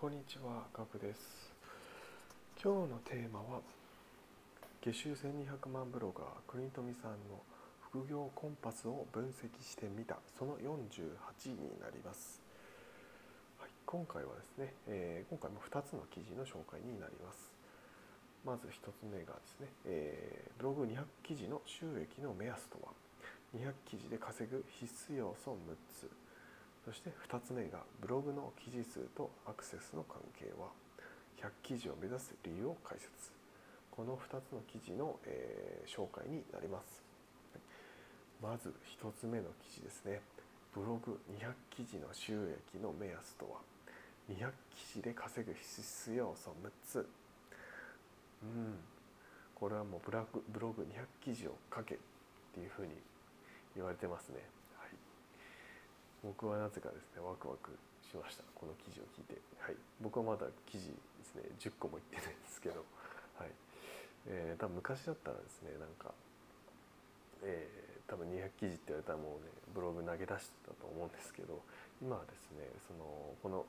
こんにちは、ガクです。今日のテーマは月収1200万ブロガー国富さんの副業コンパスを分析してみたその48になります。はい、今回はですね、えー今回も2つの記事の紹介になります。まず1つ目がですね、えーブログ200記事の収益の目安とは？200記事で稼ぐ必須要素6つそして2つ目がブログの記事数とアクセスの関係は100記事を目指す理由を解説。この2つの記事の、えー紹介になります。まず1つ目の記事ですね。ブログ200記事の収益の目安とは200記事で稼ぐ必要素6つ。うん。これはもうブラグブログ200記事を書けっていうふうに言われてますね。僕はなぜかですねワクワクしました。この記事を聞いて、はい、僕はまだ記事ですね10個もいってないんですけど、はい。えー多分昔だったらですねなんか、えー多分200記事って言われたらもうねブログ投げ出してたと思うんですけど今はですねそのこの、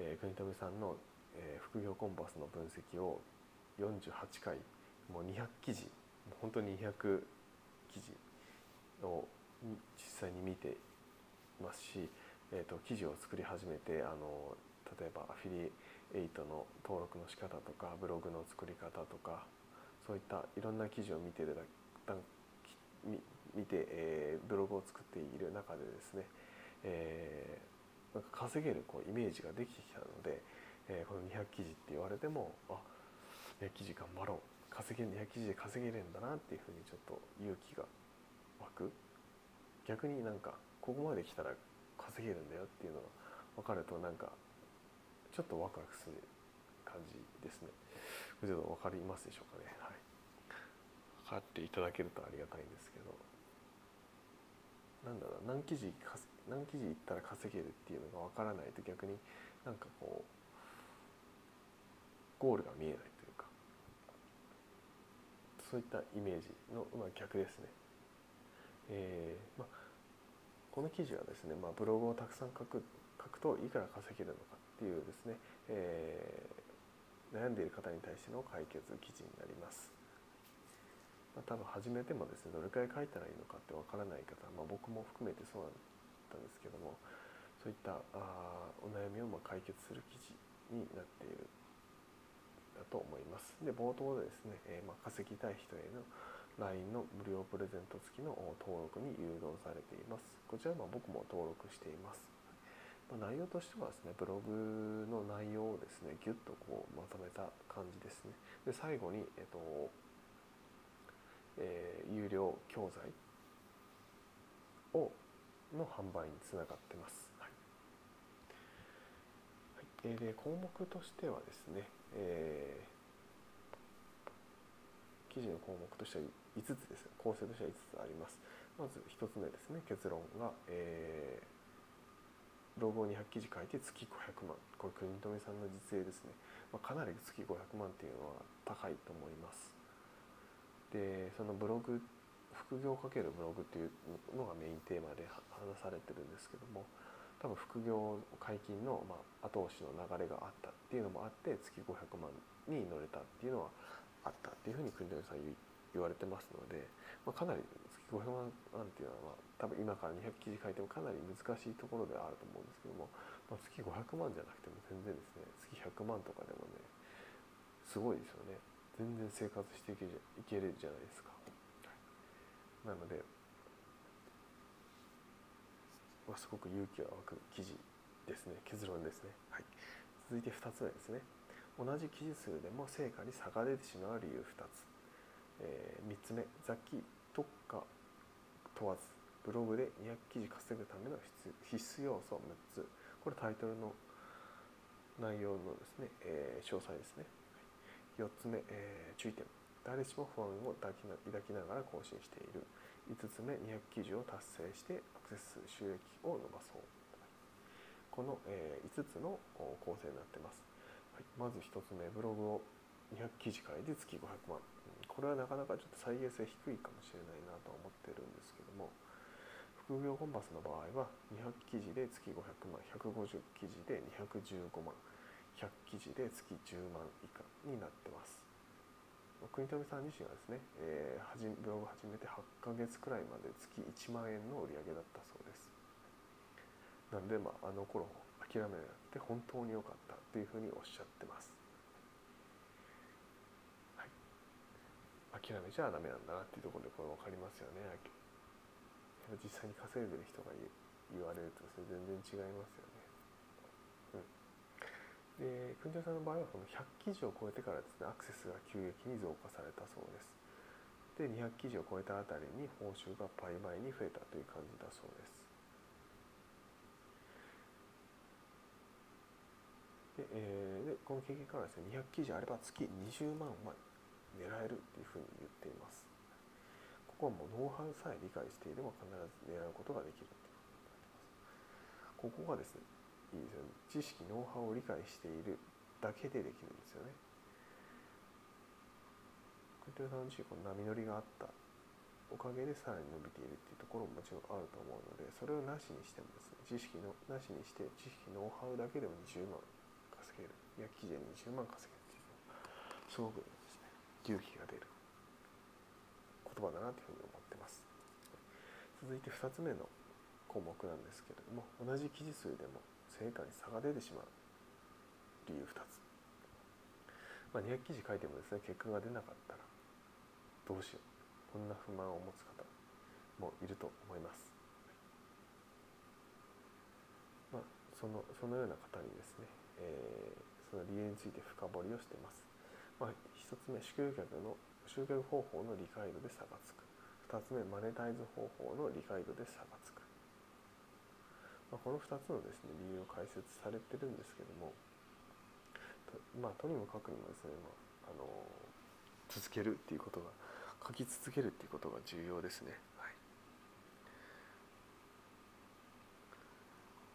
えー国富さんの、えー副業コンパスの分析を48回もう200記事もう本当に200記事を実際に見てますし、えー、と記事を作り始めてあの例えばアフィリエイトの登録の仕方とかブログの作り方とかそういったいろんな記事を見てるだ見見て、えーブログを作っている中でですね、えーなんか稼げるこうイメージができてきたので、えーこの200記事って言われてもあ200記事頑張ろう。稼げ200記事で稼げるんだなっていうふうにちょっと勇気が湧く。逆になんかここまで来たら稼げるんだよっていうのが分かるとなんかちょっとワクワクする感じですね。ちょっと分かりますでしょうかね。はい。分かっていただけるとありがたいんですけど。なんだろう何記事か何記事いったら稼げるっていうのが分からないと逆になんかこうゴールが見えないというか。そういったイメージの、まあ、逆ですね。えーまあ、この記事はですね、まあ、ブログをたくさん書く書くといくら稼げるのかっていうですね、えー悩んでいる方に対しての解決記事になります。まあ、多分始めてもですねどれくらい書いたらいいのかってわからない方、まあ、僕も含めてそうだったんですけどもそういったあお悩みをま解決する記事になっているだと思います。で冒頭でですね、えーま、稼ぎたい人への LINE の無料プレゼント付きの登録に誘導されています。こちらは僕も登録しています。内容としてはですねブログの内容をですねギュッとこうまとめた感じですね。で最後に、えっとえー有料教材をの販売につながってます。はいはいで項目としてはですね、えー記事の項目としては5つです構成としては5つあります。まず1つ目ですね結論が、えーログを200記事書いて月500万。これ国富さんの実例ですね、まあ、かなり月500万っていうのは高いと思います。でそのブログ副業をかけるブログっていうのがメインテーマで話されてるんですけども多分副業解禁の、ま、後押しの流れがあったっていうのもあって月500万に乗れたっていうのはあったっていうふうに国富さん言われてますので、まあ、かなり月500万っていうのは、まあ、多分今から200記事書いてもかなり難しいところではあると思うんですけども、まあ、月500万じゃなくても全然ですね月100万とかでもねすごいですよね。全然生活していけるいけるじゃないですか。なので、まあ、すごく勇気が湧く記事ですね。結論ですね、はい、続いて2つ目ですね。同じ記事数でも成果に差が出てしまう理由2つ、え3つ目雑記特化問わずブログで200記事稼ぐための必必須要素6つ。これタイトルの内容のですね、えー詳細ですね。4つ目、えー注意点。誰しも不安を抱きな抱きながら更新している。5つ目200記事を達成してアクセス数収益を伸ばそう。この、5つの構成になってます、はい、まず1つ目ブログを200記事書いて月500万。これはなかなかちょっと再現性低いかもしれないなと思ってるんですけども副業コンパスの場合は200記事で月500万150記事で215万100記事で月10万以下になってます。国富さん自身はですね、えー、ブログ始めて8ヶ月くらいまで月1万円の売り上げだったそうです。なんで、まあ、あの頃諦めなくて本当に良かったというふうにおっしゃってます、はい、諦めちゃダメなんだなっていうところでこれ分かりますよね。実際に稼いでる人が言われるとですね全然違いますよね。で国田さんの場合はその100記事を超えてからですねアクセスが急激に増加されたそうです。で200記事を超えたあたりに報酬が倍々に増えたという感じだそうです。で,、えー、でこの経験からですね200記事あれば月20万は狙えるっていうふうに言っています。ここはもうノウハウさえ理解していれば必ず狙うことができるっていうことになってます。ここがですねいいですよね。知識ノウハウを理解しているだけでできるんですよね。小手さん自身この波乗りがあった。おかげでさらに伸びているっていうところももちろんあると思うのでそれをなしにしてもですね知識のなしにして知識ノウハウだけでも20万稼げる。いや記事で20万稼げる。っていうのすごくですね。勇気が出る言葉だなというふうに思ってます。続いて2つ目の項目なんですけれども同じ記事数でも成果に差が出てしまう理由2つ、まあ、200記事書いてもですね結果が出なかったらどうしよう。こんな不満を持つ方もいると思います、まあ、そのそのような方にですね、えー、その理由について深掘りをしています、まあ、1つ目集客の集客方法の理解度で差がつく。2つ目マネタイズ方法の理解度で差がつく。まあ、この2つのですね理由を解説されてるんですけどもと,、まあ、とにもかくにもですね、まあ、あの続けるっていうことが書き続けるっていうことが重要ですね。はい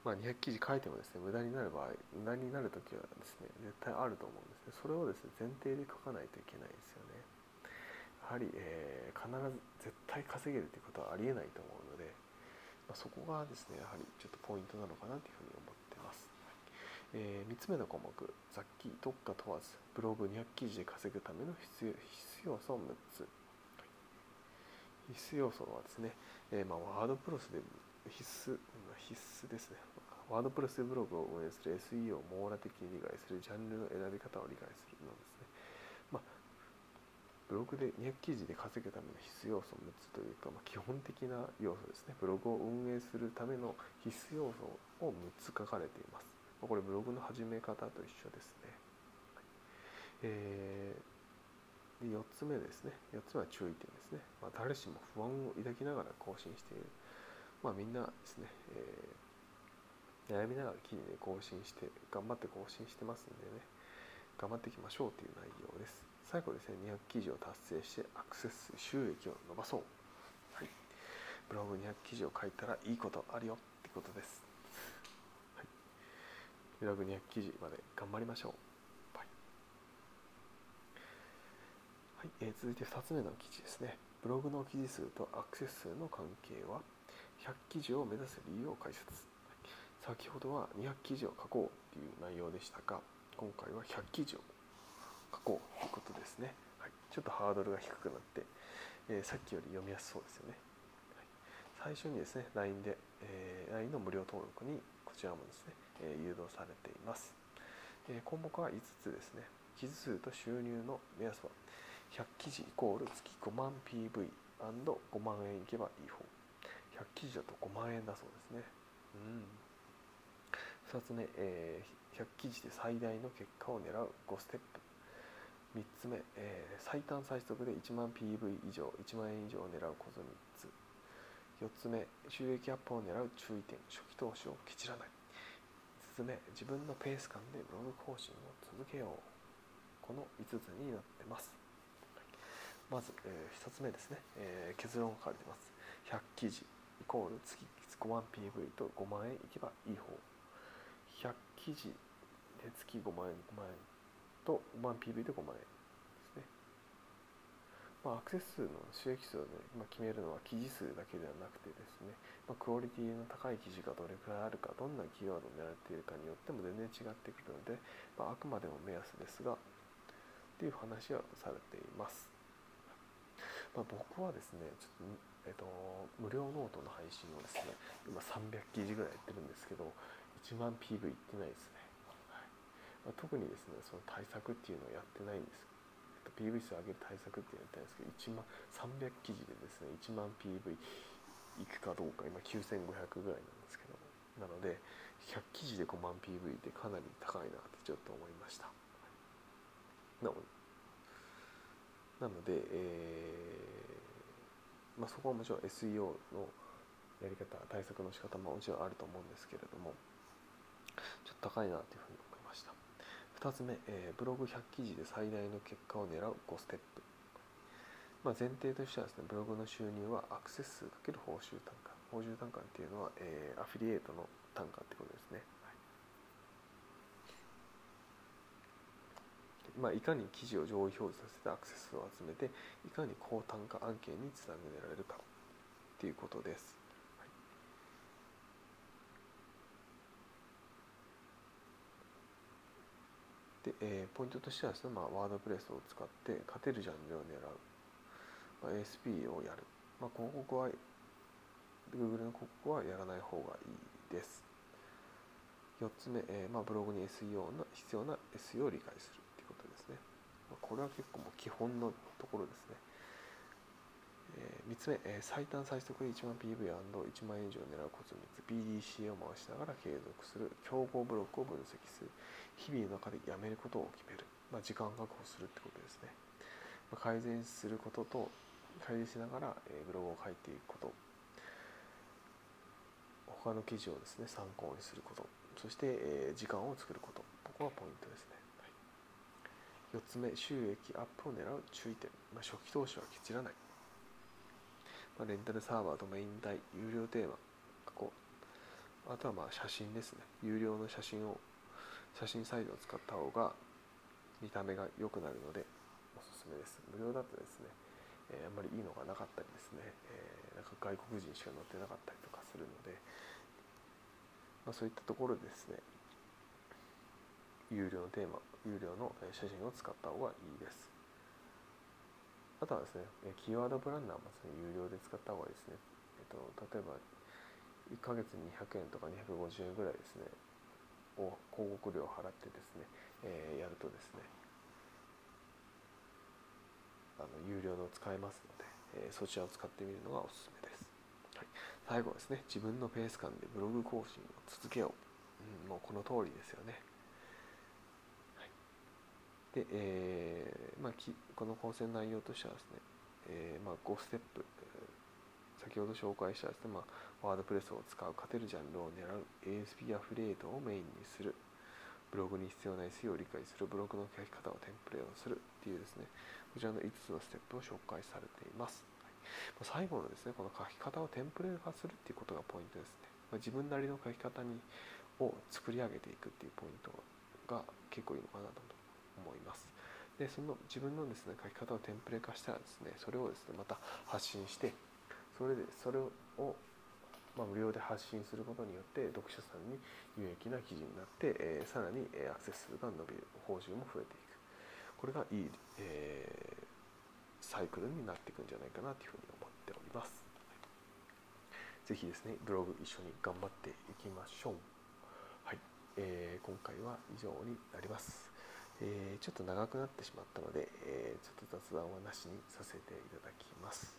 まあ、200記事書いてもですね無駄になる場合無駄になる時はですね絶対あると思うんですね。それをですね前提で書かないといけないですよね。やはり、えー、必ず絶対稼げるということはありえないと思うのでまあ、そこがですねやはりちょっとポイントなのかなというふうに思ってます、えー、3つ目の項目雑記特化問わずブログ200記事で稼ぐための必須要素6つ、必須要素はですね、えー、まあ、ワードプロスで必須必須ですね。ワードプレスブログを運営する SEO を網羅的に理解するジャンルの選び方を理解するのですね。まブログで200記事で稼ぐための必須要素を6つというか、まあ、基本的な要素ですね。ブログを運営するための必須要素を6つ書かれています、まあ、これブログの始め方と一緒ですね、えー、で4つ目ですね。4つ目は注意点ですね、まあ、誰しも不安を抱きながら更新している。まあみんなですね、えー、悩みながら記事で更新して頑張って更新してますんでね頑張っていきましょうという内容です。最後ですね200記事を達成してアクセス収益を伸ばそう、はい、ブログ200記事を書いたらいいことあるよってことです、はい、ブログ200記事まで頑張りましょう、はい。はい。えー、続いて2つ目の記事ですね。ブログの記事数とアクセス数の関係は？100記事を目指す理由を解説、先ほどは200記事を書こうという内容でしたが今回は100記事を書こうということですね、はい、ちょっとハードルが低くなって、えー、さっきより読みやすそうですよね、はい、最初にですね LINE で、えー、LINE の無料登録にこちらもですね、えー、誘導されています、え項目は5つですね。記事数と収入の目安は100記事イコール月5万 PV&5 万円いけばいい方。100記事だと5万円だそうですね。うん。2つ目、えー、100記事で最大の結果を狙う5ステップ。3つ目、えー、最短最速で1万 PV 以上1万円以上を狙うこと3つ。4つ目収益アップを狙う注意点初期投資をケチらない。5つ目自分のペース感でブログ更新を続けよう。この5つになってます。まず、えー、1つ目ですね、えー、結論が書かれています。100記事イコール月5万 PV と5万円いけばいい方。100記事で月5万円5万円と5万 PV で5万円ですね。まあ、アクセス数の収益数を、ね、まあ、決めるのは記事数だけではなくてですね、まあ、クオリティの高い記事がどれくらいあるかどんなキーワードを狙っているかによっても全然違ってくるので、まあ、あくまでも目安ですがっていう話をされています、まあ、僕はですねちょっとえっと、無料ノートの配信をですね今300記事ぐらいやってるんですけど1万 PV いってないですね、はい。まあ、特にですねその対策っていうのをやってないんです。PV 数上げる対策ってやりたいんですけど1万300記事でですね1万 PV いくかどうか今9500ぐらいなんですけど。なので100記事で5万 PV ってかなり高いなってちょっと思いました。なので、えー、まあ、そこはもちろん SEO のやり方対策の仕方ももちろんあると思うんですけれどもちょっと高いなというふうに思いました。2つ目、えー、ブログ100記事で最大の結果を狙う5ステップ、まあ、前提としてはですねブログの収入はアクセス数かける報酬単価。報酬単価っていうのは、えー、アフィリエイトの単価ってことですね、はいまあ、いかに記事を上位表示させてアクセスを集めていかに高単価案件につなげられるかっていう。ことですで、えー、ポイントとしてはですね、まあ、ワードプレスを使って勝てるジャンルを狙う、まあ、ASP をやる、まあ、広告は Google の広告はやらない方がいいです。4つ目、えーまあ、ブログに SEO の必要な SEO を理解す。るこれは結構もう基本のところですね。えー、3つ目、えー、最短最速で1万 PV&1 万円以上を狙うコツ3つ。BDCA を回しながら継続する。競合ブロックを分析する。日々の中でやめることを決める、まあ、時間確保するってことですね、まあ、改善することと改善しながら、えー、ブログを書いていくこと。他の記事をですね参考にすること。そして、えー、時間を作ること。ここがポイントですね、4つ目収益アップを狙う注意点、まあ、初期投資はケチらない、まあ、レンタルサーバーとメイン代有料テーマここあとはまあ写真ですね。有料の写真を写真サイトを使った方が見た目が良くなるのでおすすめです。無料だとですね、えー、あんまりいいのがなかったりですね、えー、なんか外国人しか載ってなかったりとかするので、まあ、そういったところですね有料のテーマ有料の写真を使った方がいいです。あとはですねキーワードプランナーも有料で使った方がいいですね、えっと、例えば1ヶ月200円とか250円ぐらいですね。を広告料を払ってですね、えー、やるとですねあの有料の使えますので、そちらを使ってみるのがおすすめです、はい、最後ですね自分のペース感でブログ更新を続けよう、うん、もうこの通りですよね。で、えーまあ、きこの構成内容としてはですね、えーまあ、5ステップ先ほど紹介したですね、まあ、ワードプレスを使う勝てるジャンルを狙う ASP アフリエイトをメインにするブログに必要な SE を理解するブログの書き方をテンプレをするっていうですねこちらの5つのステップを紹介されています、はい、最後のですねこの書き方をテンプレ化するっていうことがポイントですね、まあ、自分なりの書き方にを作り上げていくっていうポイントが結構いいのかなと思います。でその自分のですね書き方をテンプレ化したらですねそれをですねまた発信してそれでそれを、ま、無料で発信することによって読者さんに有益な記事になって、えー、さらに、アクセス数が伸びる報酬も増えていく。これがいい、えー、サイクルになっていくんじゃないかなというふうに思っております。是非ですねブログ一緒に頑張っていきましょう。はい、えー、今回は以上になります。えー、ちょっと長くなってしまったので、えー、ちょっと雑談はなしにさせていただきます。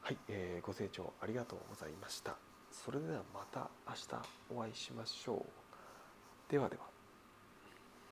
はい、えー、ご清聴ありがとうございました。それではまた明日お会いしましょう。ではでは。